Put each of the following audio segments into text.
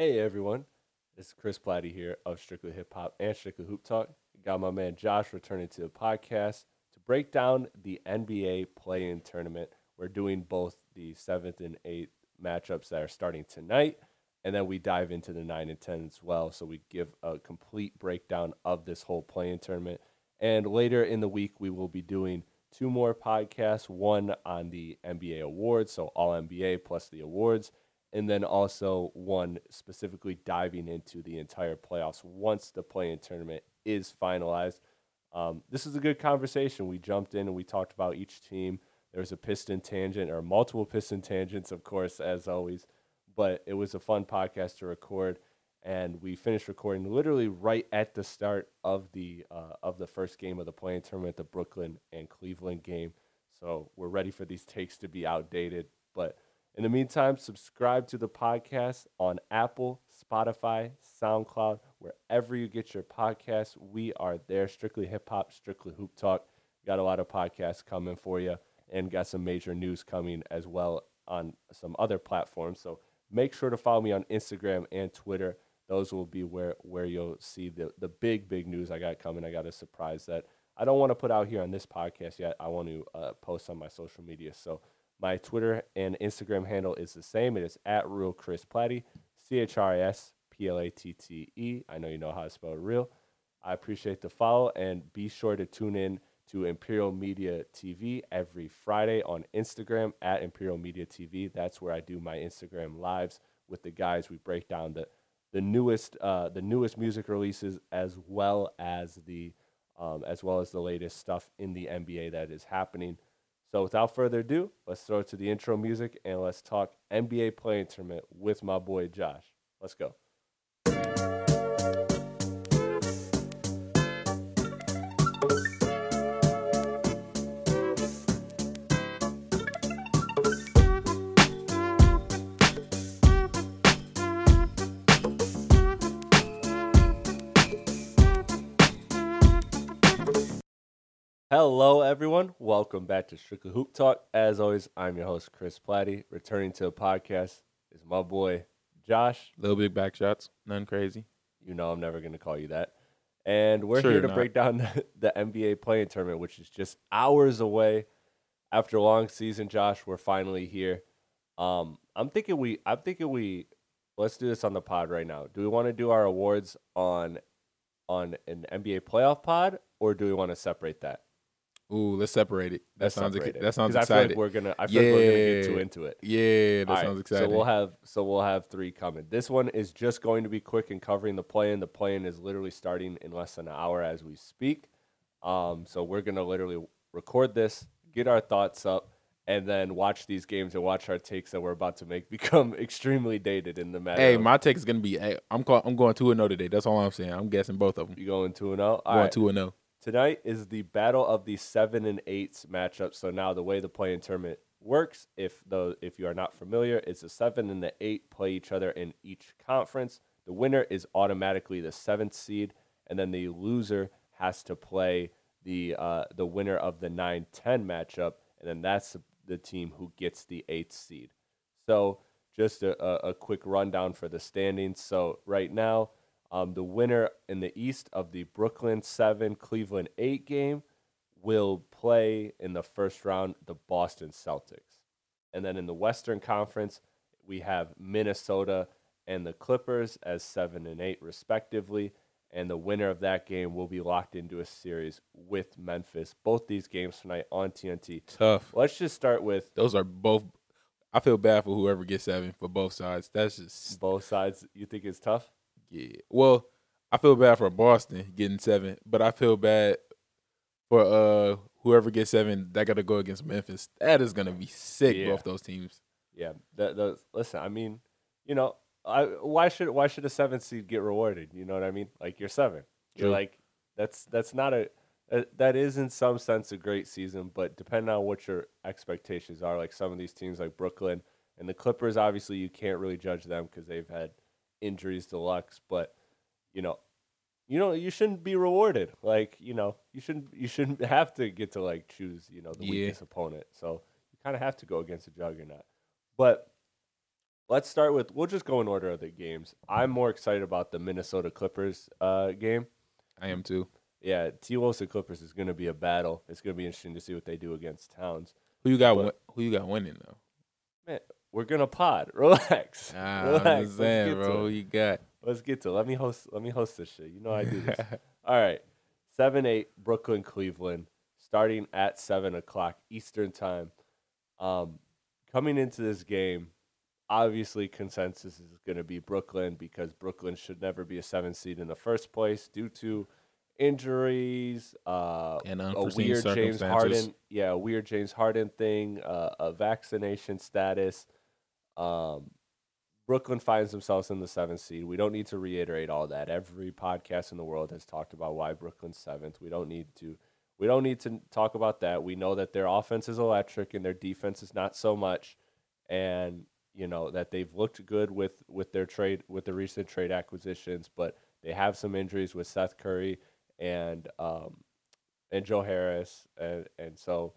Hey everyone, this is Chris Platte here of Strictly Hip Hop and Strictly Hoop Talk. Got my man Josh returning to the podcast to break down the NBA play-in tournament. We're doing both the seventh and eighth matchups that are starting tonight, and then we dive into the nine and ten as well. So we give a complete breakdown of this whole play-in tournament. And later in the week, we will be doing two more podcasts. One on the NBA awards, so all NBA plus the awards and then also one specifically diving into the entire playoffs once the play-in tournament is finalized. Um, this is a good conversation. We jumped in and we talked about each team. There was a piston tangent or multiple piston tangents, of course, as always. But it was a fun podcast to record, and we finished recording literally right at the start of the uh, of the first game of the play-in tournament, the Brooklyn and Cleveland game. So we're ready for these takes to be outdated, but in the meantime, subscribe to the podcast on Apple, Spotify, SoundCloud, wherever you get your podcasts. We are there. Strictly hip hop, strictly hoop talk. Got a lot of podcasts coming for you and got some major news coming as well on some other platforms. So make sure to follow me on Instagram and Twitter. Those will be where, where you'll see the, the big, big news I got coming. I got a surprise that I don't want to put out here on this podcast yet. I want to uh, post on my social media. So my Twitter and Instagram handle is the same. It is at real Chris Platte, C H R I S P L A T T E. I know you know how to spell real. I appreciate the follow and be sure to tune in to Imperial Media TV every Friday on Instagram at Imperial Media TV. That's where I do my Instagram lives with the guys. We break down the the newest uh, the newest music releases as well as the um, as well as the latest stuff in the NBA that is happening. So without further ado, let's throw it to the intro music and let's talk NBA play-in tournament with my boy Josh. Let's go. Hello, everyone. Welcome back to Strictly Hoop Talk. As always, I'm your host, Chris Platte. Returning to the podcast is my boy, Josh. Little big back shots, nothing crazy. You know I'm never going to call you that. And we're Sure here to not. break down the, the NBA play-in tournament, which is just hours away. After a long season, Josh, we're finally here. Um, I'm thinking we, I'm thinking we, let's do this on the pod right now. Do we want to do our awards on, on an NBA playoff pod, or do we want to separate that? Ooh, let's separate it. That Let's sounds ex- it. that sounds 'Cause I feel like we're gonna, I feel like we're gonna get too into it. yeah, that All right, sounds exciting. So we'll have so we'll have three coming. This one is just going to be quick and covering the play-in. The play-in is literally starting in less than an hour as we speak. Um, so we're gonna literally record this, get our thoughts up, and then watch these games and watch our takes that we're about to make become extremely dated in the matter. hey, of- my take is gonna be. Hey, I'm call, I'm going two and zero today. That's all I'm saying. I'm guessing both of them. you going two and zero. All going right. two and oh. zero. Tonight is the battle of the seven and eights matchup. So now the way the play-in tournament works, if though if you are not familiar, it's the seven and the eight play each other in each conference. The winner is automatically the seventh seed, and then the loser has to play the uh, the winner of the 9-10 matchup, and then that's the, team who gets the eighth seed. So just a, a, a quick rundown for the standings. So right now, um, the winner in the East of the Brooklyn 7, Cleveland 8 game will play in the first round the Boston Celtics. And then in the Western Conference, we have Minnesota and the Clippers as 7 and 8 respectively. And the winner of that game will be locked into a series with Memphis. Both these games tonight on TNT. Tough. Let's just start with Those are both. I feel bad for whoever gets seven for both sides. That's just both sides. You think it's tough? Yeah. Well, I feel bad for Boston getting seven, but I feel bad for uh whoever gets seven that got to go against Memphis. That is gonna be sick. Yeah. Both those teams. Yeah. The, the, listen, I mean, you know, I, why should why should a seven seed get rewarded? You know what I mean? Like you're seven. You're like that's that's not a uh, that is in some sense a great season, but depending on what your expectations are, like some of these teams like Brooklyn and the Clippers, obviously you can't really judge them because they've had injuries deluxe. But you know, you know you shouldn't be rewarded. Like you know you shouldn't you shouldn't have to get to like choose you know the Yeah. weakest opponent. So you kind of have to go against a juggernaut. But let's start with we'll just go in order of the games. I'm more excited about the Minnesota Clippers uh, game. I am too. Yeah, T Wolves and Clippers is going to be a battle. It's going to be interesting to see what they do against Towns. Who you got? But- who you got winning though? We're gonna pod. Relax. Ah, Relax. I'm just saying, bro. You got? Let's get to. It. Let me host. Let me host this shit. You know I do this. All right, seven eight Brooklyn Cleveland, starting at seven o'clock Eastern time. Um, coming into this game, obviously consensus is going to be Brooklyn because Brooklyn should never be a seven seed in the first place due to injuries, uh, And a weird James. Harden, yeah, a weird James Harden thing, uh, a vaccination status. Um, Brooklyn finds themselves in the seventh seed. We don't need to reiterate all that. Every podcast in the world has talked about why Brooklyn's seventh. We don't need to. We don't need to talk about that. We know that their offense is electric and their defense is not so much, and you know that they've looked good with with their trade with the recent trade acquisitions, but they have some injuries with Seth Curry and um, and Joe Harris, and and so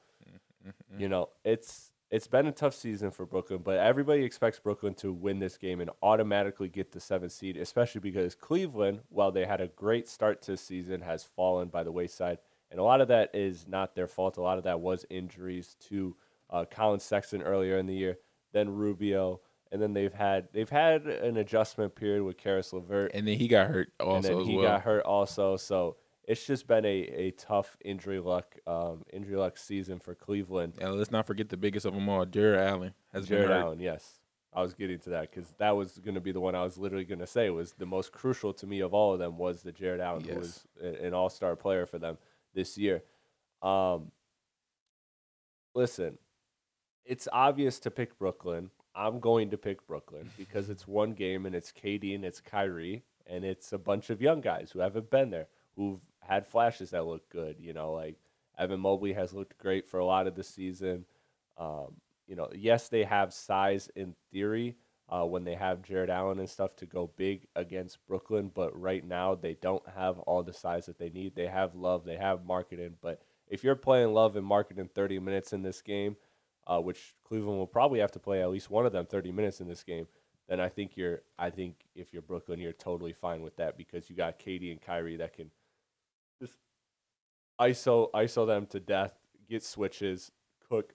you know it's it's been a tough season for Brooklyn, but everybody expects Brooklyn to win this game and automatically get the seventh seed, especially because Cleveland, while they had a great start to the season, has fallen by the wayside. And a lot of that is not their fault. A lot of that was injuries to uh, Collin Sexton earlier in the year, then Rubio, and then they've had they've had an adjustment period with Caris LeVert And then he got hurt and also then as he well. got hurt also. So it's just been a, a tough injury luck um, injury luck season for Cleveland. And let's not forget the biggest of them all, Jarrett Allen has Jarrett been hurt. Allen, yes, I was getting to that because that was going to be the one I was literally going to say was the most crucial to me of all of them was the Jarrett Allen who was an All Star player for them this year. Um, listen, it's obvious to pick Brooklyn. I'm going to pick Brooklyn because it's one game and it's KD and it's Kyrie and it's a bunch of young guys who haven't been there, who've had flashes that looked good. You know, like Evan Mobley has looked great for a lot of the season. Um, you know, yes, they have size in theory uh, when they have Jarrett Allen and stuff to go big against Brooklyn, but right now they don't have all the size that they need. They have Love, they have Markkanen, but if you're playing Love and Markkanen 30 minutes in this game, uh, which Cleveland will probably have to play at least one of them 30 minutes in this game, then I think you're I think if you're Brooklyn, you're totally fine with that because you got KD and Kyrie that can just ISO ISO them to death, get switches, cook,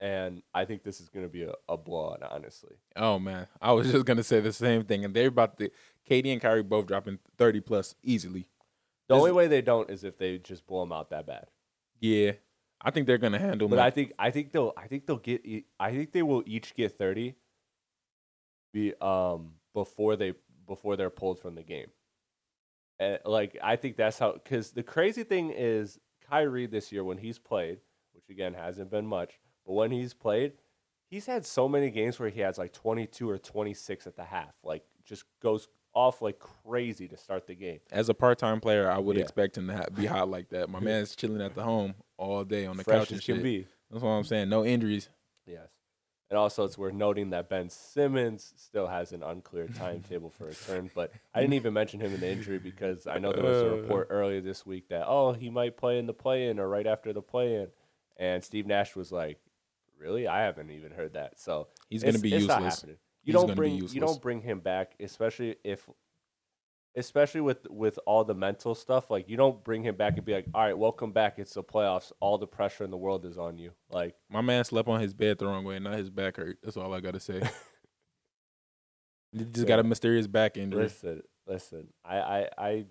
and I think this is going to be a, a blowout. Honestly, Oh man, I was just gonna say the same thing, and they're about to. KD and Kyrie both dropping thirty plus easily. the This- only way they don't is if they just blow them out that bad. Yeah, I think they're gonna handle. But I think I think they'll I think they'll get I think they will each get thirty. Be um before they before they're pulled from the game. And like I think that's how because the crazy thing is Kyrie this year when he's played, which again hasn't been much, but when he's played, he's had so many games where he has like twenty two or twenty six at the half, like just goes off like crazy to start the game. as a part time player, I would Yeah. expect him to ha- be hot like that. My man's chilling at the home all day on the Fresh couch and shit. be. That's what I'm saying. No injuries. Yes. And also, it's worth noting that Ben Simmons still has an unclear timetable for return. But I didn't even mention him in the injury because I know there was a report earlier this week that, oh, he might play in the play in or right after the play in. And Steve Nash was like, really? I haven't even heard that. So He's gonna be useless. You He's don't bring you don't bring him back, especially if especially with with all the mental stuff. Like you don't bring him back and be like, all right, welcome back. It's the playoffs. All the pressure in the world is on you. Like My man slept on his bed the wrong way, not his back hurt. That's all I gotta say. he just got a mysterious back injury. Listen, listen. I I I,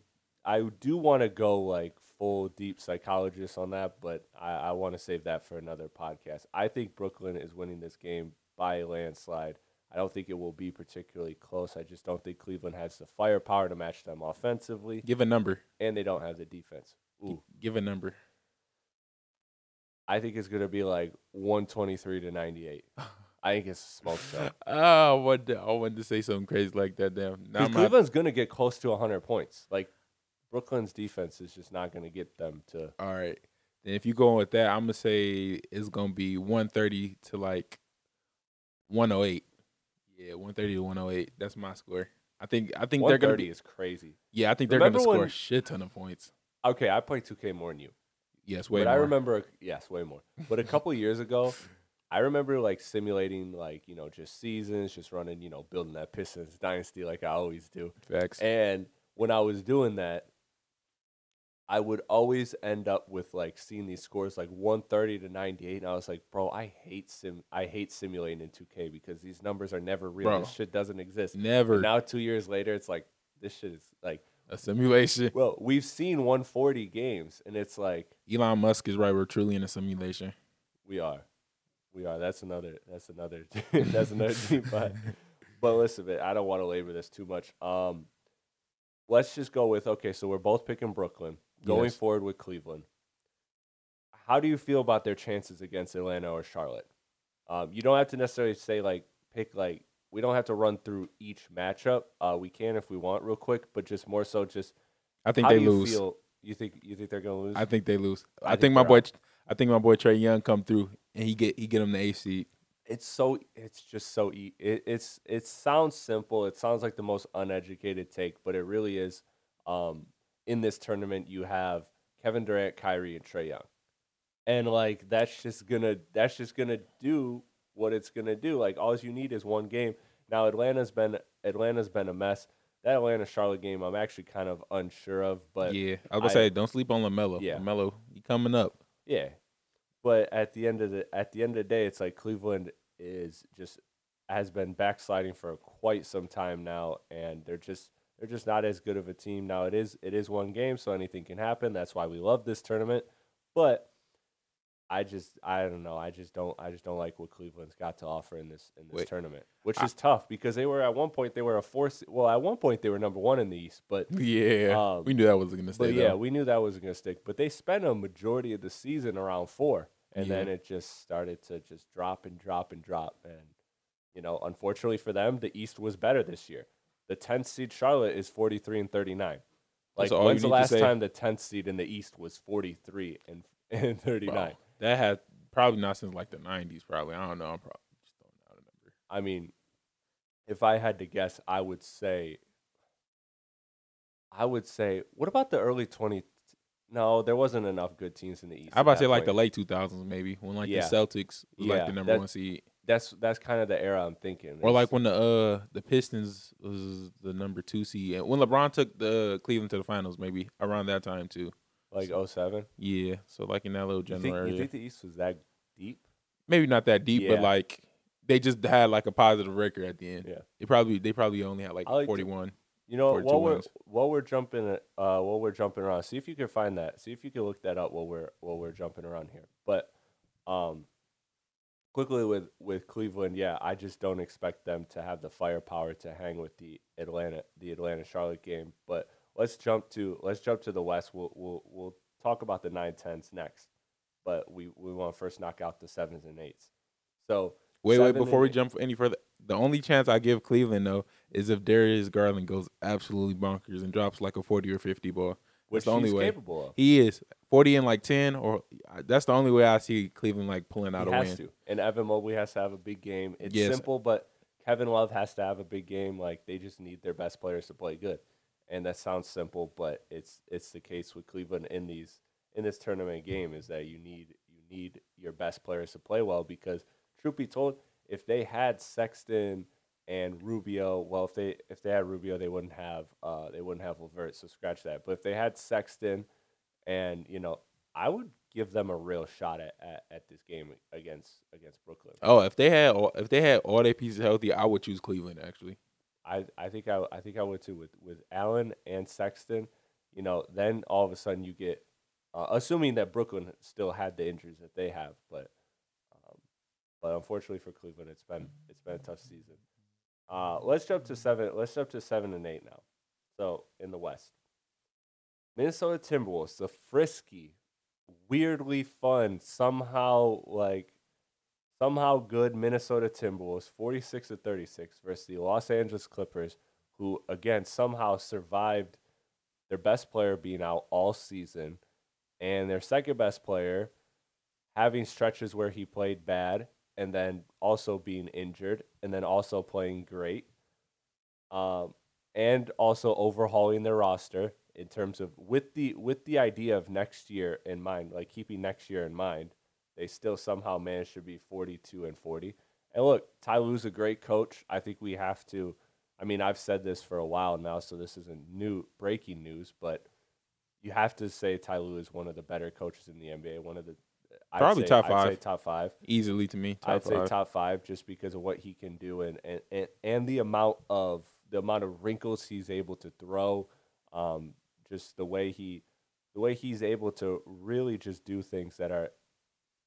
I do want to go like full deep psychologist on that, but I, I want to save that for another podcast. I think Brooklyn is winning this game by a landslide. I don't think it will be particularly close. I just don't think Cleveland has the firepower to match them offensively, Give a number. and they don't have the defense. Ooh, Give a number. I think it's gonna be like one twenty three to ninety eight. I think it's a smoke show. Oh, I wanted, I wanted to say something crazy like that. Damn. Now Cleveland's gonna get close to 100 points. Like Brooklyn's defense is just not gonna get them to. All right. Then if you going with that, I'm gonna say it's gonna be 130 to like 108. Yeah, 130 to 108. That's my score. I think I think they're gonna 130 be. is crazy. Yeah, I think they're gonna score when- a shit ton of points. Okay, I play 2K more than you. Yes, way but more. I remember, yes, way more. But a couple years ago, I remember like simulating like you know just seasons, just running you know building that Pistons dynasty like I always do. facts. And when I was doing that, I would always end up with like seeing these scores like 130 to 98, and I was like, bro, I hate sim, I hate simulating in 2K because these numbers are never real. Bro. This shit doesn't exist. Never And now two years later, it's like this shit is like, a simulation. well, we've seen 140 games, and it's like Elon Musk is right. We're truly in a simulation. we are, we are. That's another. That's another. that's another deep dive. But listen, man, I don't want to labor this too much. Um, let's just go with okay. So we're both picking Brooklyn going Yes. forward with Cleveland. How do you feel about their chances against Atlanta or Charlotte? Um, you don't have to necessarily say like pick like we don't have to run through each matchup. Uh, we can if we want real quick, but just more so just I think how they do you lose. feel? You think you think they're gonna lose? I think they lose. I I, think think, my boy. out. I think my boy Trae Young come through and he get he get him the eighth seed. it's so it's just so e- it, it's it sounds simple it sounds like the most uneducated take but it really is um in this tournament you have Kevin Durant, Kyrie and Trae Young. And like that's just going to that's just to do what it's going to do. Like all you need is one game. Now Atlanta's been Atlanta's been a mess. That Atlanta Charlotte game I'm actually kind of unsure of, but yeah, I was gonna say don't sleep on Lamelo. Yeah. Lamelo, he coming up. Yeah, but at the end of the at the end of the day, it's like Cleveland is just has been backsliding for quite some time now, and they're just they're just not as good of a team now. It is it is one game, so anything can happen. That's why we love this tournament. But I just I don't know. I just don't I just don't like what Cleveland's got to offer in this in this Wait. tournament, which I- is tough because they were at one point they were a force. Well, at one point they were number one in the East, but Yeah, Um, we knew that wasn't gonna stay. but yeah, though. we knew that wasn't going to stick. But they spent a majority of the season around four, and then it just started to just drop and drop and drop. And you know, unfortunately for them, the East was better this year. The 10th seed Charlotte is 43 and 39. Like That's all when's you the need to last say. time the 10th seed in the East was 43 and and 39? Bro, that had probably not since like the '90s. Probably I don't know. I'm probably just throwing out a number. I mean, if I had to guess, I would say, I would say, what about the early 20? No, there wasn't enough good teams in the East. I about to say like the late 2000s maybe when like Yeah. the Celtics was Yeah, like the number that- one seed, That's that's kind of the era I'm thinking. or like when the uh the Pistons was the number two seed, and when LeBron took the Cleveland to the finals, maybe around that time too. like 07. Yeah, so like in that little You general think, area, you think the East was that deep? maybe not that deep, Yeah. but like they just had like a positive record at the end. Yeah. They probably they probably only had like like 41. You know, 42 while we're wins. while we're jumping uh while we're jumping around, see if you can find that. See if you can look that up while we're while we're jumping around here. But um quickly with with Cleveland, yeah, I just don't expect them to have the firepower to hang with the Atlanta the Atlanta Charlotte game. But let's jump to let's jump to the West. We'll we'll we'll talk about the nine tens next. But we, we want to first knock out the sevens and eights. So Wait, wait, before we eight- jump any further, the only chance I give Cleveland though is if Darius Garland goes absolutely bonkers and drops like a 40 or 50 ball. Which the only he's way. capable of. He is 40 and like 10 or that's the only way I see Cleveland like pulling out he a has win. to. And Evan Mobley has to have a big game. It's Yes. simple, but Kevin Love has to have a big game. Like they just need their best players to play good. And that sounds simple, but it's it's the case with Cleveland in these in this tournament game is that you need you need your best players to play well because truth be told, if they had Sexton and Rubio, well if they if they had Rubio they wouldn't have uh they wouldn't have Levert, so scratch that. But if they had Sexton and you know, I would give them a real shot at, at, at this game against against Brooklyn. Oh, if they had all, if they had all their pieces healthy, I would choose Cleveland actually. I, I think I I think I would too with with Allen and Sexton. You know, then all of a sudden you get, uh, assuming that Brooklyn still had the injuries that they have, but um, but unfortunately for Cleveland, it's been it's been a tough season. Uh, let's jump to seven. Let's jump to seven and eight now. So in the West, Minnesota Timberwolves, the frisky, weirdly fun, somehow like somehow good Minnesota Timberwolves, 46 to 36, versus the Los Angeles Clippers, who again somehow survived their best player being out all season, and their second best player having stretches where he played bad and then also being injured and then also playing great. Um, and also overhauling their roster in terms of with the with the idea of next year in mind, like keeping next year in mind, they still somehow managed to be 42 and 40. And look, Ty Lue's a great coach. I think we have to I mean, I've said this for a while now, so this isn't new breaking news, but you have to say Ty Lue is one of the better coaches in the NBA, one of the Probably say- top I'd five. say top five. Easily to me, top I'd say five. top five just because of what he can do and, and, and, and the amount of the amount of wrinkles he's able to throw, um, just the way he the way he's able to really just do things that are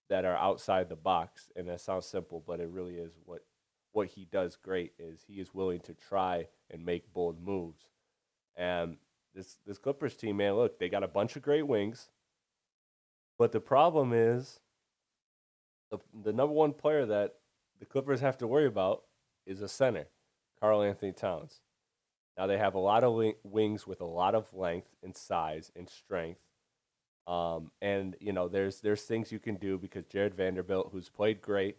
that are outside the box. And that sounds simple, but it really is what what he does great is he is willing to try and make bold moves. And this this Clippers team, man, look, they got a bunch of great wings. But the problem is the the number one player that the Clippers have to worry about is a center, Karl-Anthony Towns. Now they have a lot of wi- wings with a lot of length and size and strength. Um, and you know, there's there's things you can do because Jarred Vanderbilt, who's played great,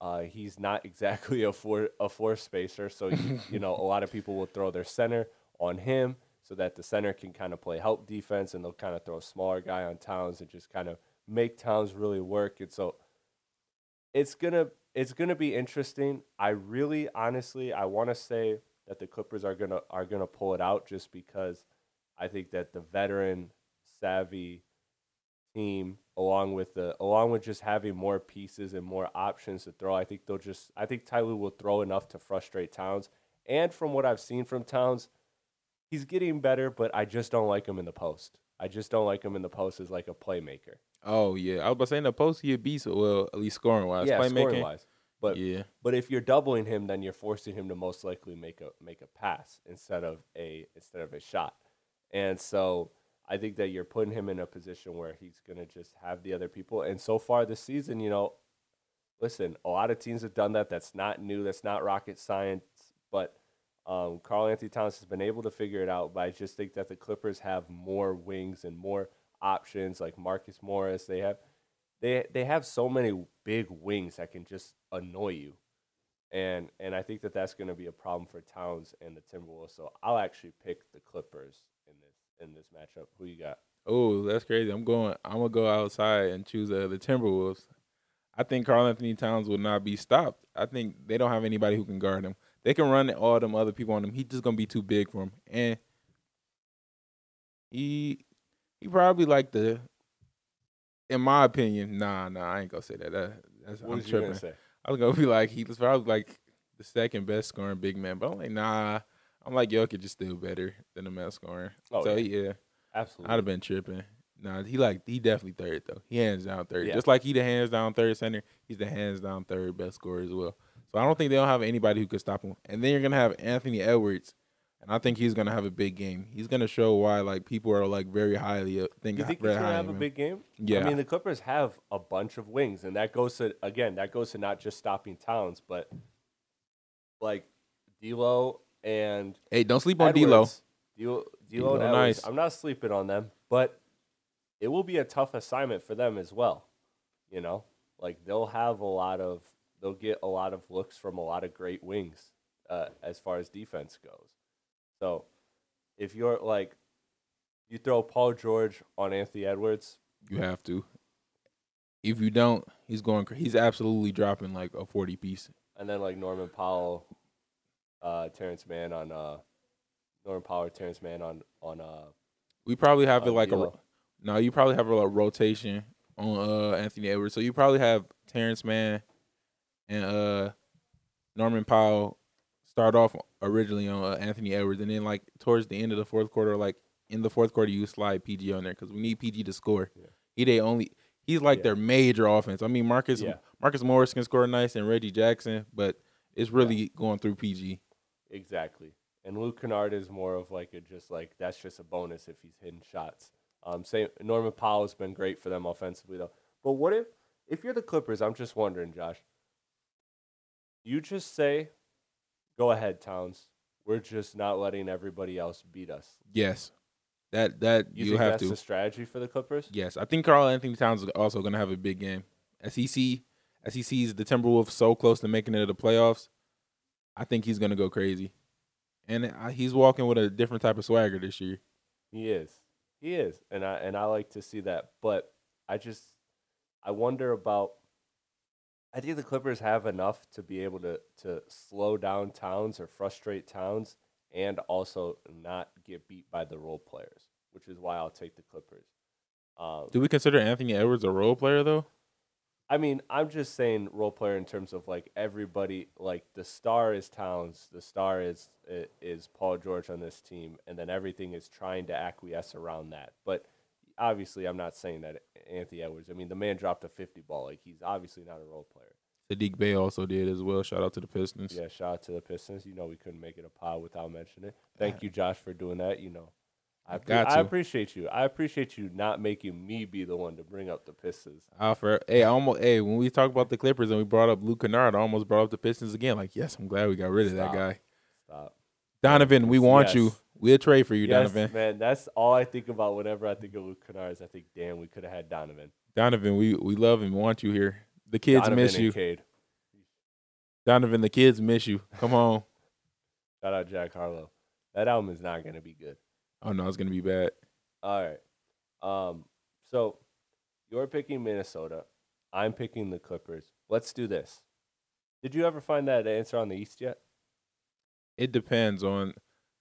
uh, he's not exactly a four a four spacer. So you, you know, a lot of people will throw their center on him so that the center can kind of play help defense, and they'll kind of throw a smaller guy on Towns and just kind of make Towns really work. And so it's gonna it's gonna be interesting. I really, honestly, I want to say that the Clippers are gonna are gonna pull it out just because I think that the veteran savvy team, along with the along with just having more pieces and more options to throw, I think they'll just I think Ty Lue will throw enough to frustrate Towns. And from what I've seen from Towns, he's getting better, but I just don't like him in the post. I just don't like him in the post as like a playmaker. Oh yeah, I was about to say in the post he a beast. Well, at least scoring wise, yeah, playmaking. scoring wise. But yeah, But if you're doubling him, then you're forcing him to most likely make a make a pass instead of a instead of a shot. And so I think that you're putting him in a position where he's gonna just have the other people. And so far this season, you know, listen, a lot of teams have done that. That's not new. That's not rocket science. But um, Karl-Anthony Towns has been able to figure it out. But I just think that the Clippers have more wings and more options, like Marcus Morris. They have they they have so many big wings that can just annoy you, and and I think that that's going to be a problem for Towns and the Timberwolves. So I'll actually pick the Clippers in this in this matchup. Who you got? Oh, that's crazy. I'm going. I'm gonna go outside and choose uh, the Timberwolves. I think Karl-Anthony Towns will not be stopped. I think they don't have anybody who can guard him. They can run all them other people on him. He's just gonna be too big for him, and he he probably like the. In my opinion, nah, nah, I ain't gonna say that. that that's, What I'm tripping. gonna say? I was gonna be like he was probably like the second best scoring big man, but I'm like nah. I'm like Jokic is still better than the best scorer. Oh, so yeah. yeah. Absolutely. I'd have been tripping. Nah, he like he definitely third though. He hands down third. Yeah. Just like he the hands down third center, he's the hands down third best scorer as well. So I don't think they don't have anybody who could stop him. And then you're gonna have Anthony Edwards, and I think he's gonna have a big game. He's gonna show why like people are like very highly uh, think, You think he's gonna have a big game? Yeah. I mean, the Clippers have a bunch of wings, and that goes to again that goes to not just stopping Towns, but like D'Lo and Hey, don't sleep on D'Lo. D'Lo, D'Lo and D'Lo, nice. I'm not sleeping on them, but it will be a tough assignment for them as well. You know, like they'll have a lot of they'll get a lot of looks from a lot of great wings uh, as far as defense goes. So if you're like you throw Paul George on Anthony Edwards, You have to. If you don't, he's going. He's absolutely dropping like a forty piece. and then like Norman Powell, uh, Terance Mann on uh, Norman Powell, Terance Mann on on uh, We probably have it like a. D'Lo. No, you probably have a like, rotation on uh Anthony Edwards. So you probably have Terrence Mann and uh Norman Powell start off originally on uh, Anthony Edwards, and then like towards the end of the fourth quarter, like in the fourth quarter, you slide PG on there because we need PG to score. Yeah. He they only he's like Yeah. their major offense. I mean Marcus Yeah. Marcus Morris can score nice and Reggie Jackson, but it's really going through PG. Exactly. And Luke Kennard is more of like a just like that's just a bonus if he's hitting shots. Um, same Norman Powell has been great for them offensively though. But what if if you're the Clippers? I'm just wondering, Josh. You just say, "Go ahead, Towns. We're just not letting everybody else beat us." Yes, that that You, you, have that's to. the strategy for the Clippers? Yes, I think Karl-Anthony Towns is also going to have a big game. As he see, as he sees the Timberwolves so close to making it to the playoffs, I think he's going to go crazy, and uh, he's walking with a different type of swagger this year. He is. He is. And I and I like to see that. But I just I wonder about I think the Clippers have enough to be able to to slow down Towns or frustrate Towns and also not get beat by the role players, which is why I'll take the Clippers. Um, Do we consider Anthony Edwards a role player though? I mean, I'm just saying role player in terms of like everybody. Like the star is Towns, the star is is Paul George on this team, and then everything is trying to acquiesce around that. But obviously, I'm not saying that Anthony Edwards. I mean, the man dropped a 50 ball. Like he's obviously not a role player. Saddiq Bey also did as well. Shout out to the Pistons. Yeah, shout out to the Pistons. You know, we couldn't make it a pod without mentioning it. Thank you, Josh, for doing that. You know, I Got I appreciate you. I appreciate you not making me be the one to bring up the Pistons. Alfred, hey, I almost, hey, when we talked about the Clippers and we brought up Luke Kennard, I almost brought up the Pistons again. Like, yes, I'm glad we got rid of Stop. that guy. Stop. Donovan, we want you. We'll trade for you, yes, Donovan. man. That's all I think about whenever I think of Luke Kennard. I think, damn, we could have had Donovan. Donovan, we we love and want you here. The kids Donovan miss you. Cade. Donovan, the kids miss you. Come on. Shout out Jack Harlow. That album is not gonna be good. Oh no, it's gonna be bad. All right. Um. So you're picking Minnesota. I'm picking the Clippers. Let's do this. Did you ever find that answer on the East yet? It depends on.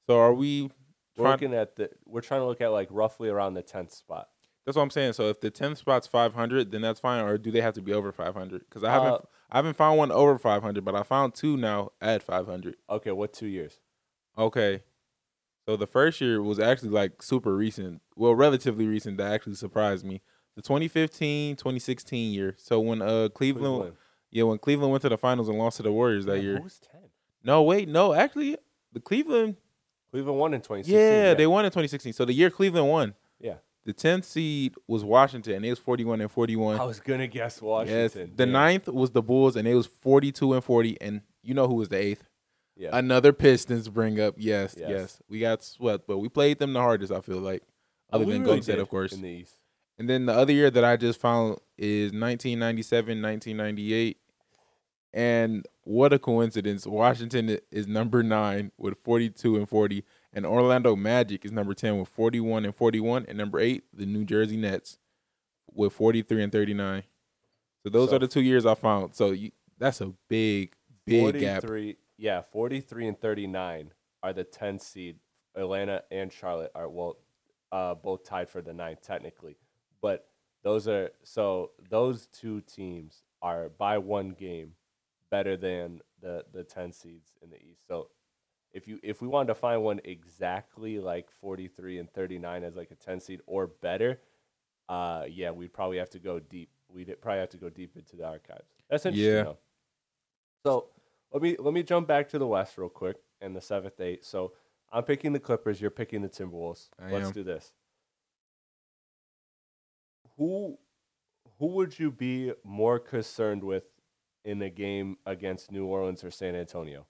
So are we? We're Trying, looking at the. We're trying to look at like roughly around the tenth spot. that's what I'm saying. So if the tenth spot's 500, then that's fine. Or do they have to be over 500? Because I haven't Uh, I haven't found one over 500, but I found two now at 500. Okay. What two years? Okay. So the first year was actually like super recent. Well, relatively recent that actually surprised me. The 2015, 2016 year. So when uh Cleveland, Cleveland. yeah, when Cleveland went to the finals and lost to the Warriors that Man, year. Who was ten? No, wait, no, actually the Cleveland Cleveland won in 2016. Yeah, they won in 2016. So the year Cleveland won, Yeah. the 10th seed was Washington and it was 41 and 41. I was gonna guess Yes. Washington. The Damn. ninth was the Bulls and it was 42 and 40 and you know who was the eighth? Yeah. Another Pistons bring up. Yes, Yes. yes. We got swept, but we played them the hardest, I feel like. Oh, Other we than really Golden State, of course. In the East. And then the other year that I just found is 1997, 1998. And what a coincidence. Washington is number nine with 42 and 40. And Orlando Magic is number 10 with 41 and 41. And number eight, the New Jersey Nets with 43 and 39. So those So- are the two years I found. So you, that's a big, big gap. 43, Yeah, 43 and 39 are the 10 seed. Atlanta and Charlotte are, well, uh, both tied for the ninth, technically. But those are, so those two teams are by one game better than the, the 10 seeds in the East. So if you if we wanted to find one exactly like 43 and 39 as like a 10 seed or better, uh, yeah, we'd probably have to go deep. We'd probably have to go deep into the archives. That's interesting. Yeah. Though. So let me let me jump back to the West real quick and the seventh eight. So I'm picking the Clippers. You're picking the Timberwolves. I Let's am. do this. Who who would you be more concerned with in a game against New Orleans or San Antonio?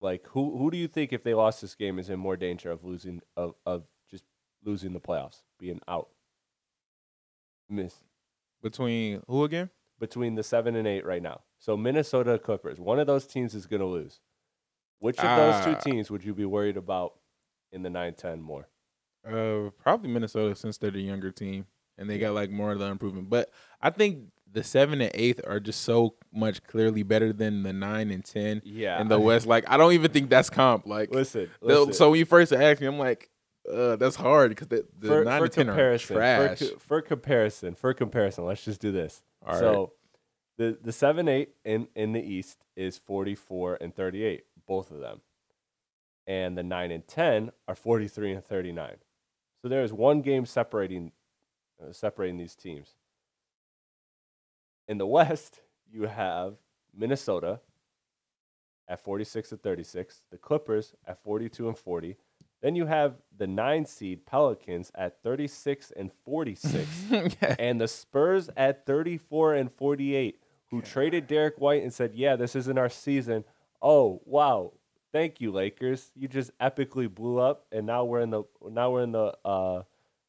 Like who who do you think if they lost this game is in more danger of losing of, of just losing the playoffs, being out? Miss Between who again? between the seven and eight right now. So Minnesota Clippers, one of those teams is going to lose. Which of those two Ah. teams would you be worried about in the 9-10 more? Uh, probably Minnesota since they're the younger team and they got like more of the improvement. But I think the seven and eighth are just so much clearly better than the nine and ten Yeah. in the West. Like I don't even think that's comp. Like Listen, listen. so when you first asked me, I'm like, uh, that's hard because the, the for, nine for and ten are trash. For, for comparison, for comparison, let's just do this. All right. so the the seven eight in in the East is forty four and thirty eight, both of them, and the nine and ten are forty three and thirty nine. So there is one game separating uh, separating these teams. In the West, you have Minnesota at 46 and 36, the Clippers at 42 and 40. Then you have the 9 seed Pelicans at 36 and 46 and the Spurs at 34 and 48. who traded Derrick White and said, "Yeah, this isn't our season." Oh, wow. Thank you, Lakers. You just epically blew up and now we're in the now we're in the uh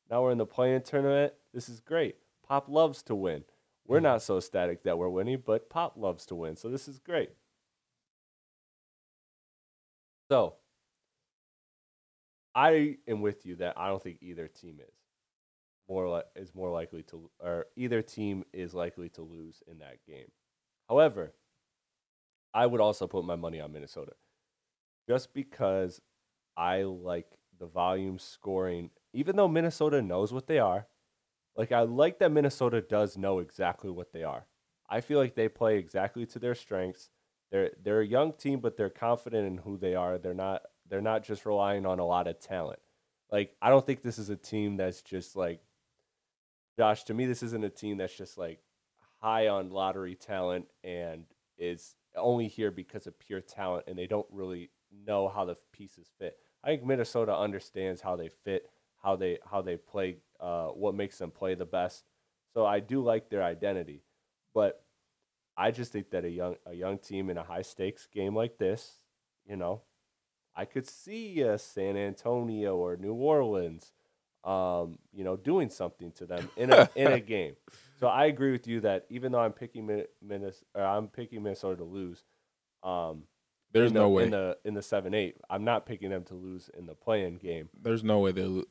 now we're in the playing tournament. This is great. Pop loves to win. We're not so static that we're winning, but Pop loves to win. So this is great. So I am with you that I don't think either team is more li- is more likely to or either team is likely to lose in that game. However, I would also put my money on Minnesota just because I like the volume scoring even though Minnesota knows what they are. Like I like that Minnesota does know exactly what they are. I feel like they play exactly to their strengths. They're they're a young team, but they're confident in who they are. They're not they're not just relying on a lot of talent. Like I don't think this is a team that's just like Josh, to me this isn't a team that's just like high on lottery talent and is only here because of pure talent and they don't really know how the pieces fit. I think Minnesota understands how they fit, how they how they play, uh, what makes them play the best. So I do like their identity, but I just think that a young a young team in a high stakes game like this, you know, I could see uh, San Antonio or New Orleans, um, you know, doing something to them in a in a game. So I agree with you that even though I'm picking Min- Minnes- or I'm picking Minnesota to lose, um, There's the, no way. in the in the seven eight. I'm not picking them to lose in the play-in game, there's no way they. Lo-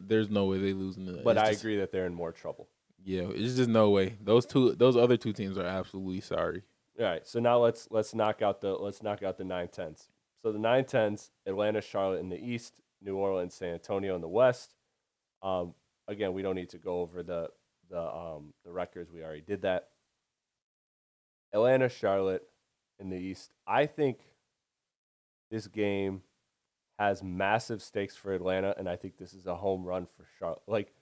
there's no way they lose in the. but I just- agree that they're in more trouble. Yeah, it's just no way. Those two, those other two teams are absolutely sorry. All right, so now let's let's knock out the let's knock out the nine tens. So the nine tens: Atlanta, Charlotte in the East, New Orleans, San Antonio in the West. Um, again, we don't need to go over the the um, the records. We already did that. Atlanta, Charlotte in the East. I think this game has massive stakes for Atlanta, and I think this is a home run for Charlotte. Like,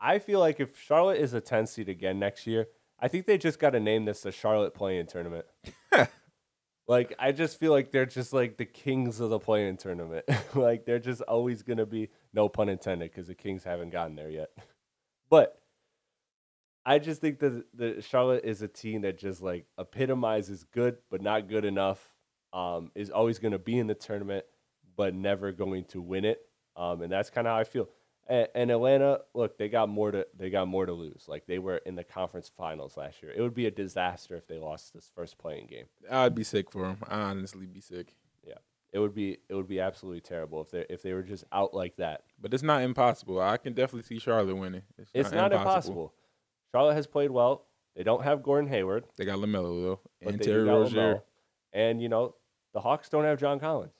I feel like if Charlotte is a 10 seed again next year, I think they just got to name this the Charlotte Play-In Tournament. like, I just feel like they're just like the kings of the Play-In Tournament. like, they're just always gonna be, no pun intended, because the Kings haven't gotten there yet. but I just think that the Charlotte is a team that just like epitomizes good but not good enough. Um, is always going to be in the tournament but never going to win it. Um, and that's kind of how I feel. And, and Atlanta, look, they got more to they got more to lose. Like they were in the conference finals last year. It would be a disaster if they lost this first playing game. I'd be sick for them. I honestly be sick. Yeah, it would be it would be absolutely terrible if they if they were just out like that. But it's not impossible. I can definitely see Charlotte winning. It's not impossible. Charlotte has played well. They don't have Gordon Hayward. They got Lamelo though, and Terry Rozier. And you know, the Hawks don't have John Collins.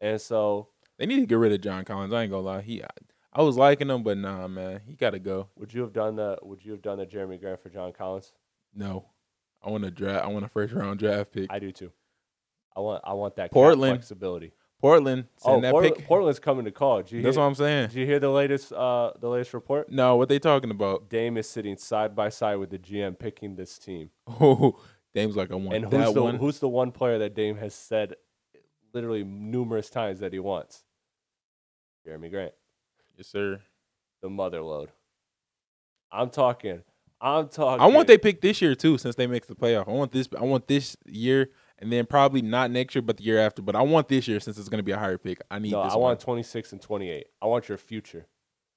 And so, They need to get rid of John Collins. I ain't gonna lie. He, I, I was liking him, but nah, man, he gotta go. would you have done the would you have done the Jerami Grant for John Collins? No, I want a draft. I want a first round draft pick. I do too. I want I want that Portland. flexibility. Portland, send Oh, Portland, pick. Portland's coming to call. That's hear, what I'm saying. Did you hear the latest uh the latest report? No, what they talking about? Dame is sitting side by side with the GM picking this team. Oh, Dame's like I want And who's that the one. who's the one player that Dame has said literally numerous times that he wants? Jerami Grant. yes, sir. the mother load. I'm talking. I'm talking. I want they pick this year too, since they make the playoff. I want this. I want this year, and then probably not next year, but the year after. But I want this year since it's going to be a higher pick. I need. No, this I one. want 26 and 28. I want your future.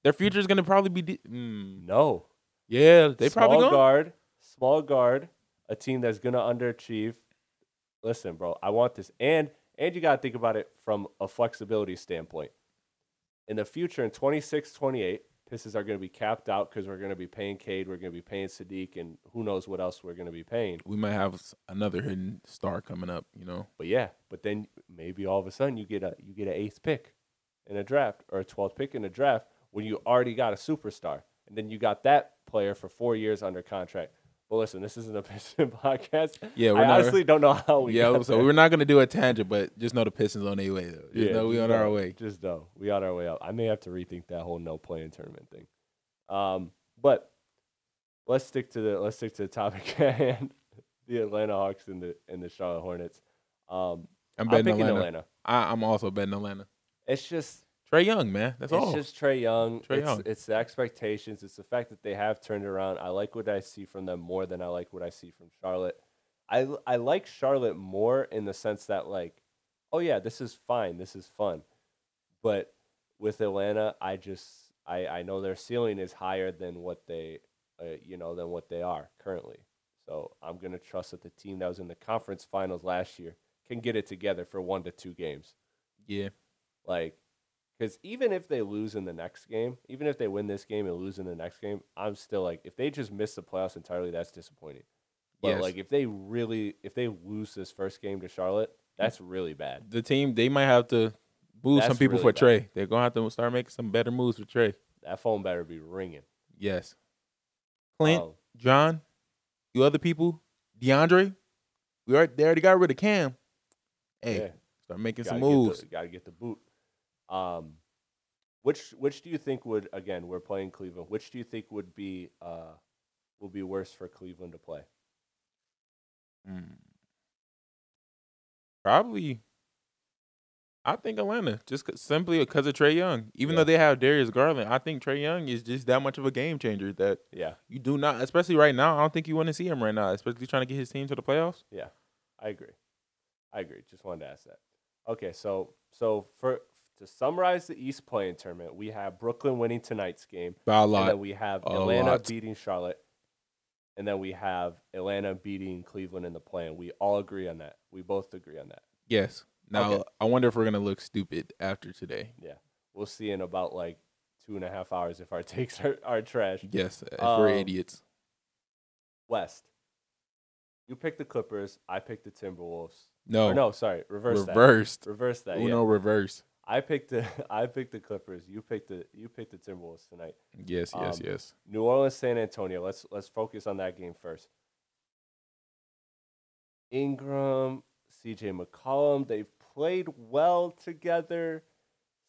their future is going to probably be. De- mm, No, yeah, they small probably going. guard, small guard, a team that's gonna underachieve. Listen, bro, I want this, and and you gotta think about it from a flexibility standpoint. In the future, in 26, 28, Pistons are gonna be capped out because we're gonna be paying Cade, we're gonna be paying Saddiq, and who knows what else we're gonna be paying. We might have another hidden star coming up. You know, But yeah, but then maybe all of a sudden you get a you get an eighth pick in a draft or a twelfth pick in a draft when you already got a superstar, and then you got that player for four years under contract. But listen, this isn't a Piston podcast. Yeah, we're I not- honestly don't know how we. Yeah, so there. we're not going to do a tangent, but just know the Pistons on their way though. Just yeah, know we on our way. Just know we on our way up. I may have to rethink that whole no playing tournament thing. Um, but let's stick to the let's stick to the topic at hand: the Atlanta Hawks and the and the Charlotte Hornets. Um, I'm I'm betting picking Atlanta. Atlanta. I, I'm also betting Atlanta. It's just Trae Young, man. That's it's all. It's just Trae Young. Trae it's, Young. it's the expectations. It's the fact that they have turned around. I like what I see from them more than I like what I see from Charlotte. I I like Charlotte more in the sense that like, oh yeah, this is fine, this is fun, but with Atlanta, I just I I know their ceiling is higher than what they, uh, you know, than what they are currently. So I'm gonna trust that the team that was in the conference finals last year can get it together for one to two games. Yeah. Like, because even if they lose in the next game, even if they win this game and lose in the next game, I'm still like, if they just miss the playoffs entirely, that's disappointing. But Yes. like, if they really, if they lose this first game to Charlotte, that's really bad. The team they might have to boo some people really for bad. Trae. They're gonna have to start making some better moves for Trae. That phone better be ringing. Yes. Clint, Um, John, you other people, DeAndre, we already they already got rid of Cam. Hey, yeah, start making gotta some moves. Get the, gotta get the boot. Um, which which do you think would again? We're playing Cleveland. Which do you think would be uh will be worse for Cleveland to play? Mm. Probably. I think Atlanta, just simply because of Trae Young. Even Yeah. though they have Darius Garland, I think Trae Young is just that much of a game changer that Yeah, you do not, especially right now. I don't think you want to see him right now, especially trying to get his team to the playoffs. Yeah, I agree. I agree. Just wanted to ask that. Okay, so so for to summarize the East play-in tournament, we have Brooklyn winning tonight's game, By a and then we have A Atlanta lot. beating Charlotte, and then we have Atlanta beating Cleveland in the plan. We all agree on that. We both agree on that. Yes. Now Okay. I wonder if we're gonna look stupid after today. Yeah, we'll see in about like two and a half hours if our takes are, are trash. Yes, if we're Um, idiots. West, you picked the Clippers. I picked the Timberwolves. No, Or no, sorry, reverse that. reversed. Reverse that. Uno yeah. reverse. I picked the I picked the Clippers. You picked the you picked the Timberwolves tonight. Yes, yes, Um, yes. New Orleans, San Antonio. Let's let's focus on that game first. Ingram, CJ McCollum, they've played well together.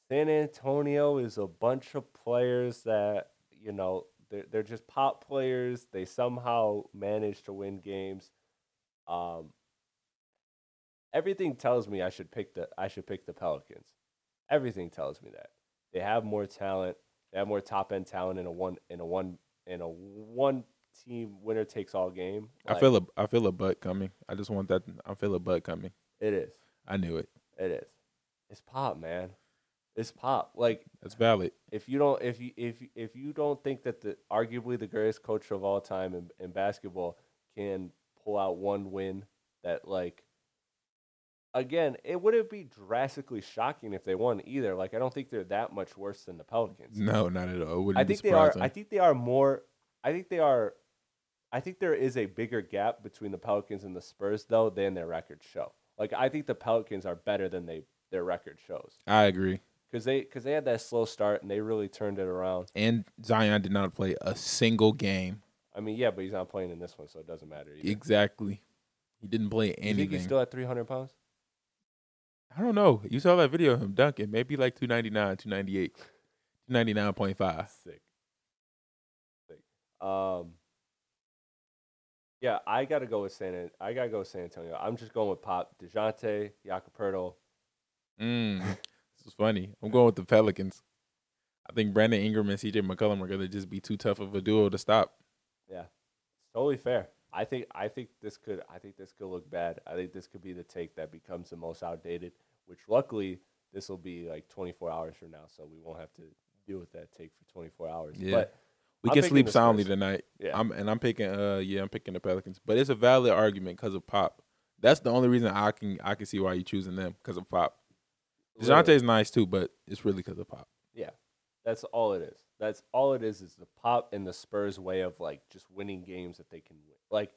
San Antonio is a bunch of players that, you know, they're, they're just pop players. They somehow manage to win games. Um, everything tells me I should pick the I should pick the Pelicans. Everything tells me that. They have more talent. They have more top end talent in a one in a one in a one team winner takes all game. I feel a I feel a butt coming. I just want that. I feel a butt coming. it is. I knew it. It is. It's pop, man. It's pop. Like That's valid. if you don't if you if you- if you don't think that the arguably the greatest coach of all time in, in basketball can pull out one win that like again it wouldn't be drastically shocking if they won either like i don't think they're that much worse than the pelicans No, not at all. Wouldn't i think they are i think they are more i think they are i think there is a bigger gap between the pelicans and the spurs though than their records show like i think the pelicans are better than they their record shows I agree. because they because they had that slow start and they really turned it around And Zion did not play a single game. I mean, yeah, but he's not playing in this one, so it doesn't matter. Either. Exactly. He didn't play You think anything. he's still at 300 pounds? I don't know. You saw that video of him dunking. Maybe like 299, 298, 299.5. Sick. Sick. Um. Yeah, I gotta go with San. I gotta go with San Antonio. I'm just going with Pop, Dejounte, Jakob Poeltl. Mm. this is funny. I'm going with the Pelicans. I think Brandon Ingram and CJ McCollum are going to just be too tough of a duo to stop. Yeah, totally fair. I think. I think this could. I think this could look bad. I think this could be the take that becomes the most outdated. Which luckily this will be like 24 hours from now, so we won't have to deal with that take for 24 hours. Yeah. But We I'm can sleep soundly tonight. yeah, I'm and I'm picking uh yeah, I'm picking the Pelicans. But it's a valid argument because of Pop. That's the only reason I can I can see why you're choosing them because of Pop. literally. is nice too, but it's really because of Pop. Yeah, that's all it is. That's all it is. Is the pop and the Spurs' way of like just winning games that they can win. Like,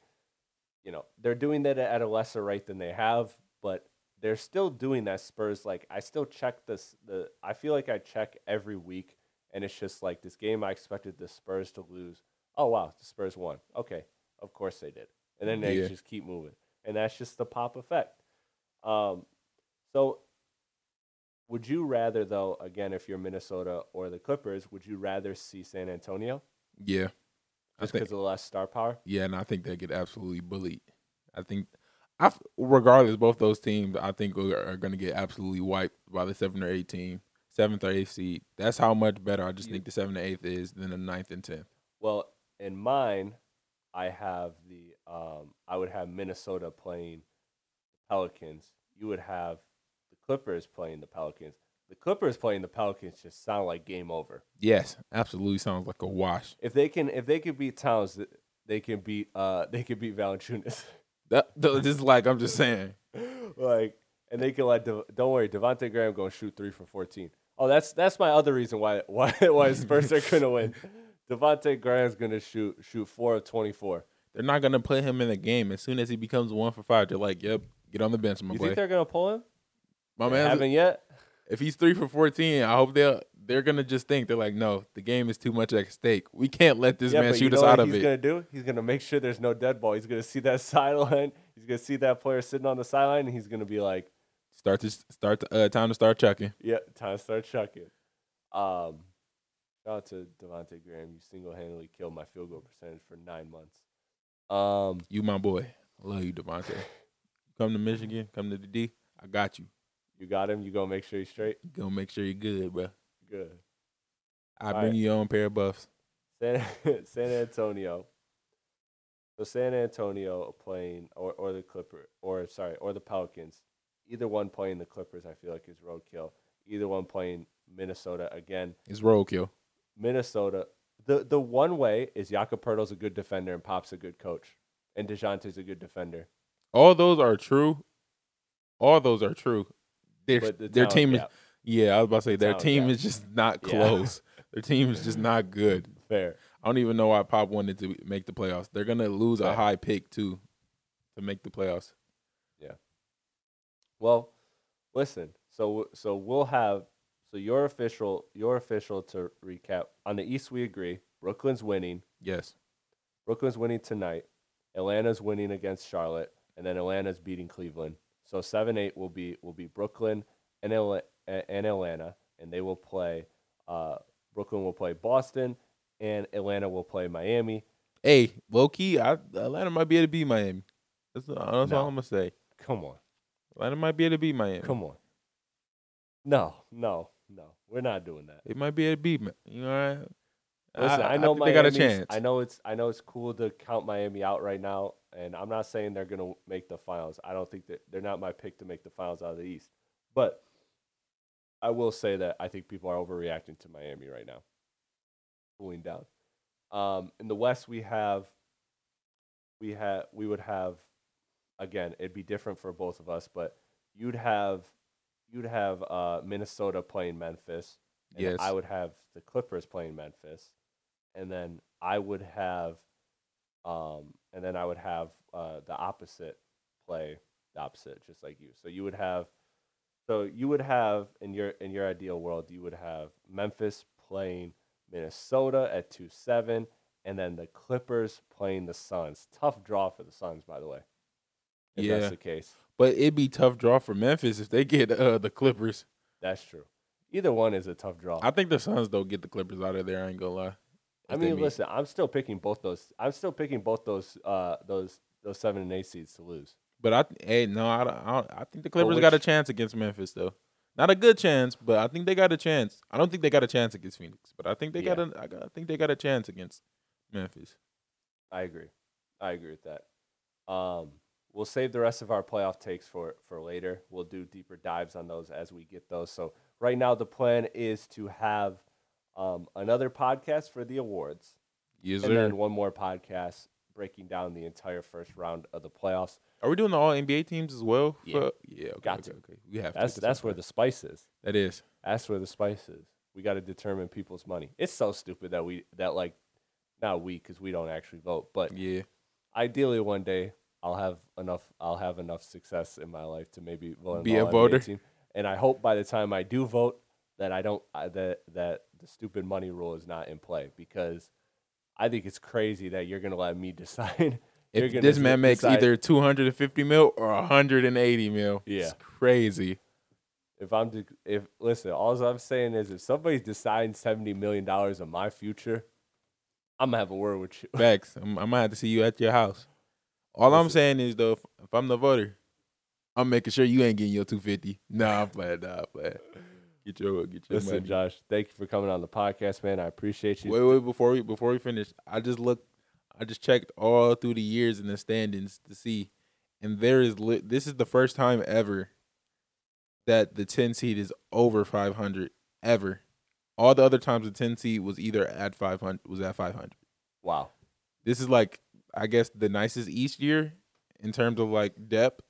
you know, they're doing that at a lesser rate than they have, but they're still doing that. Spurs like I still check this. The I feel like I check every week, and it's just like this game I expected the Spurs to lose. Oh wow, the Spurs won. Okay, of course they did, and then they Yeah. just keep moving, and that's just the pop effect. Um, so would you rather, though, again, if you're Minnesota or the Clippers, would you rather see San Antonio Yeah. Just because of the less star power? yeah, and I think they get absolutely bullied. I think I regardless both those teams I think are, are going to get absolutely wiped by the 7 or 8 team, 7th or 8th seed. That's how much better I just You- think the 7th and 8th is than the ninth and 10th. Well, in mine, I have the um, I would have Minnesota playing the Pelicans. You would have the Clippers playing the Pelicans. The Clippers playing the Pelicans just sound like game over. Yes, absolutely sounds like a wash. If they can, if they can beat Towns, they can beat, uh, they can beat Valanciunas. That, is like I'm just saying. like, and they can let. De- don't worry, Devonte Graham going to shoot three for fourteen. Oh, that's that's my other reason why why why Spurs are to win. Devonte Graham's going to shoot shoot four of twenty four. They're not gonna put him in the game as soon as he becomes one for five. They're like, "Yep, get on the bench, my You boy." You think they're going to pull him? my man, haven't yet. if he's three for fourteen, I hope they're they're gonna just think they're like, "No, the game is too much at stake. We can't let this yeah, man shoot us out of he's it." gonna do? He's gonna make sure there's no dead ball. He's gonna see that sideline. He's gonna see that player sitting on the sideline, and he's gonna be like, Start to start. To, uh, time to start chucking. "Yeah, time to start chucking." Um, shout out to Devonte Graham. You single handedly killed my field goal percentage for nine months. Um, You my boy. I love you, Devonte. come to Michigan, come to the D. I got you. you got him. You gonna make sure he's straight. You gonna make sure you're good, bro. Good. I bring right. you your own pair of buffs. San San Antonio. So San Antonio playing or or the Clipper or sorry or the Pelicans. Either one playing the Clippers, I feel like is roadkill. Either one playing Minnesota again. Is roadkill. Minnesota. The the one way is Jakob Poeltl's a good defender and Pop's a good coach, and Dejounte's a good defender. All those are true. All those are true. Their the their team is gap, yeah. I was about to say their team is just not Yeah. close. their team is just not good. fair. I don't even know why Pop wanted to make the playoffs. They're gonna lose a high pick too to make the playoffs. Yeah. Well, listen. So so we'll have so your official your official to recap on the East. We agree. Brooklyn's winning. Yes. Brooklyn's winning tonight. Atlanta's winning against Charlotte, and then Atlanta's beating Cleveland. So seven eight will be will be Brooklyn and Atla- and Atlanta, and they will play. Uh, Brooklyn will play Boston, and Atlanta will play Miami. Hey, low key, I, Atlanta might be able to beat Miami. That's, that's all I'm gonna say. Come on, Atlanta might be able to beat Miami. come on. No, no, no. We're not doing that. It might be able to beat me. You know, what? Listen, I, know think they got a chance. I know it's I know it's cool to count Miami out right now, and I'm not saying they're gonna make the finals. I don't think that they're not my pick to make the finals out of the East, but I will say that I think people are overreacting to Miami right now, cooling down. Um, in the West, we have we have we would have again. It'd be different for both of us, but you'd have you'd have uh, Minnesota playing Memphis. And Yes. I would have the Clippers playing Memphis, and then I would have, um, and then I would have uh, the opposite play the opposite, just like you. So you would have, so you would have in your in your ideal world, you would have Memphis playing Minnesota at two seven, and then the Clippers playing the Suns. Tough draw for the Suns, by the way. If Yeah. that's the case. But it'd be tough draw for Memphis if they get uh, the Clippers. That's true. Either one is a tough draw. I think the Suns don't get the Clippers out of there. I ain't gonna lie. I mean, meet. listen, I'm still picking both those. I'm still picking both those. Uh, those those seven and eight seeds to lose. But I hey no, I don't, I, don't, I think the Clippers got a chance against Memphis though. Not a good chance, but I think they got a chance. I don't think they got a chance against Phoenix, but I think they got Yeah. a I, got, I think they got a chance against Memphis. I agree. I agree with that. Um, we'll save the rest of our playoff takes for for later. We'll do deeper dives on those as we get those. So right now, the plan is to have um, another podcast for the awards, Yes, and then one more podcast breaking down the entire first round of the playoffs. Are we doing the all NBA teams as well? Yeah. For- yeah. Okay, Got okay, to. okay. We have That's to. that's where the spice is. that is. That's where the spice is. We got to determine people's money. It's so stupid that we that like not we because we don't actually vote, but Yeah. ideally one day I'll have enough I'll have enough success in my life to maybe vote Be a voter? team. And I hope by the time I do vote that I don't uh, that that the stupid money rule is not in play because I think it's crazy that you're gonna let me decide. If this man makes decide either 250 mil or 180 mil, Yeah. it's crazy. if I'm de- if listen, all I'm saying is if somebody's deciding seventy million dollars on my future, I'm gonna have a word with you. Facts. I'm, I might have to see you at your house. All I'm saying is though, if, if I'm the voter, I'm making sure you ain't getting your 250. Nah, I'm playing. Nah, I'm playing. Get your get your Listen, money. Josh, thank you for coming on the podcast, man. I appreciate you. Wait, wait. Before we before we finish, I just looked. I just checked all through the years in the standings to see, and there is li- this is the first time ever that the 10 seed is over 500 ever. All the other times the 10 seed was either at 500 was at 500. Wow. This is like I guess the nicest East year in terms of like depth.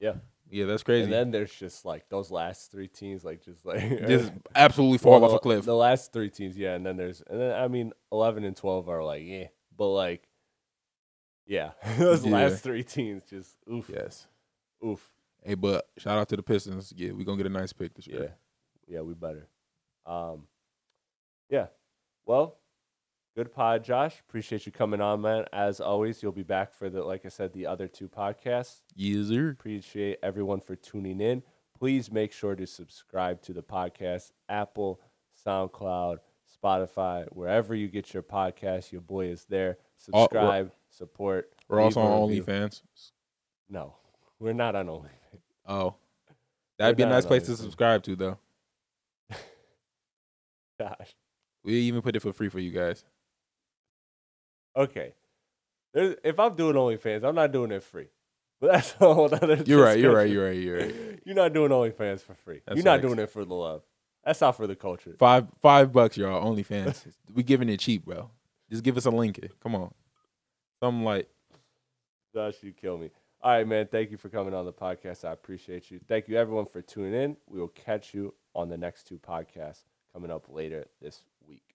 Yeah. Yeah, that's crazy. And then there's just like those last three teams, like just like just absolutely fall Well, off a cliff. The last three teams, yeah, and then there's and then I mean eleven and twelve are like yeah, but like yeah, those Yeah. last three teams just oof, yes. oof, Hey, but shout out to the Pistons. Yeah, we're gonna get a nice pick this yeah, year. yeah, we better. Um, yeah, well, good pod, Josh. Appreciate you coming on, man. As always, you'll be back for the like I said, the other two podcasts. Yes, sir. appreciate everyone for tuning in. Please make sure to subscribe to the podcast, Apple, SoundCloud, Spotify, wherever you get your podcast. Your boy is there. We're- Subscribe, support. We're also on. OnlyFans. No, we're not on OnlyFans. Oh, that'd be a nice place to subscribe to, though. Gosh. We even put it for free for you guys. Okay. There's, if I'm doing OnlyFans, I'm not doing it free. But that's a whole other You're right. You're right. You're right. You're right. You're not doing OnlyFans for free. That's You're not doing it for the love. That's not for the culture. Five five bucks, y'all. OnlyFans. we giving it cheap, bro. Just give us a link. Come on. Something like Josh, you kill me. All right, man. Thank you for coming on the podcast. I appreciate you. Thank you, everyone, for tuning in. We will catch you on the next two podcasts coming up later this week.